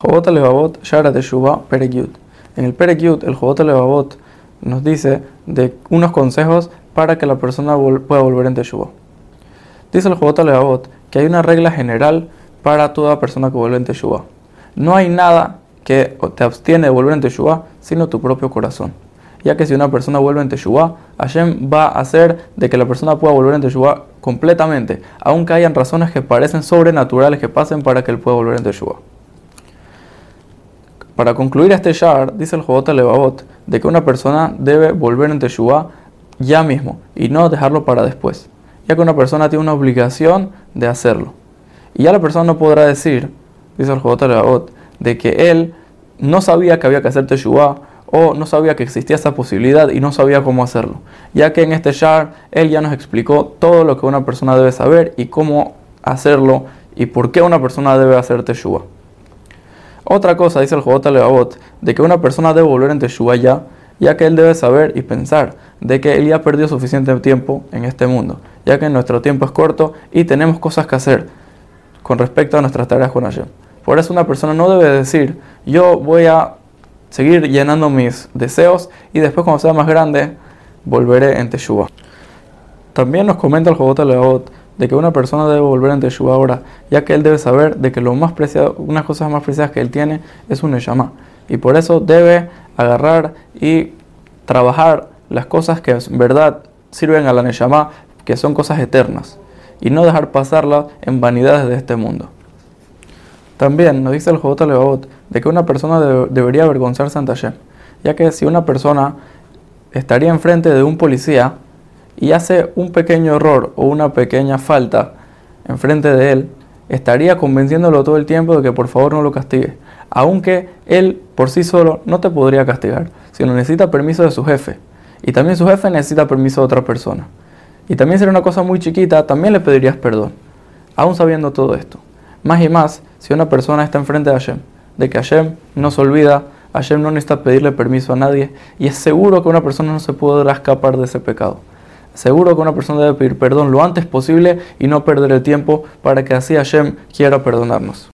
Jobot Levavot Shara Teshuva Perek. En el Perek Yud, el Jobot Levavot nos dice de unos consejos para que la persona pueda volver en Teshuva. Dice el Jobot Levavot que hay una regla general para toda persona que vuelve en Teshuva. No hay nada que te abstiene de volver en Teshuva sino tu propio corazón. Ya que si una persona vuelve en Teshuva, Hashem va a hacer de que la persona pueda volver en Teshuva completamente, aunque hayan razones que parecen sobrenaturales que pasen para que él pueda volver en Teshuva. Para concluir este shar, dice el Jobot Levavot, de que una persona debe volver en Teshuvah ya mismo y no dejarlo para después, ya que una persona tiene una obligación de hacerlo. Y ya la persona no podrá decir, dice el Jobot Levavot, de que él no sabía que había que hacer Teshuvah o no sabía que existía esa posibilidad y no sabía cómo hacerlo, ya que en este shar él ya nos explicó todo lo que una persona debe saber y cómo hacerlo y por qué una persona debe hacer Teshuvah. Otra cosa, dice el Jobot Levavot, de que una persona debe volver en Teshuvah ya, ya que él debe saber y pensar de que él ya perdió suficiente tiempo en este mundo, ya que nuestro tiempo es corto y tenemos cosas que hacer con respecto a nuestras tareas con Hashem. Por eso una persona no debe decir, yo voy a seguir llenando mis deseos y después cuando sea más grande volveré en Teshuvah. También nos comenta el Jobot Levavot de que una persona debe volver en Teshuvah ahora, ya que él debe saber de que lo más preciado, unas cosas más preciadas que él tiene es un Neshama. Y por eso debe agarrar y trabajar las cosas que en verdad sirven a la Neshama, que son cosas eternas, y no dejar pasarlas en vanidades de este mundo. También nos dice el Jobot Levavot de que una persona debe- debería avergonzarse ante Hashem, ya que si una persona estaría enfrente de un policía y hace un pequeño error o una pequeña falta enfrente de él, estaría convenciéndolo todo el tiempo de que por favor no lo castigue, aunque él por sí solo no te podría castigar, sino necesita permiso de su jefe, y también su jefe necesita permiso de otra persona. Y también sería una cosa muy chiquita, también le pedirías perdón, aún sabiendo todo esto. Más y más, si una persona está enfrente de Hashem, de que Hashem no se olvida, Hashem no necesita pedirle permiso a nadie, y es seguro que una persona no se podrá escapar de ese pecado. Seguro que una persona debe pedir perdón lo antes posible y no perder el tiempo para que así Hashem quiera perdonarnos.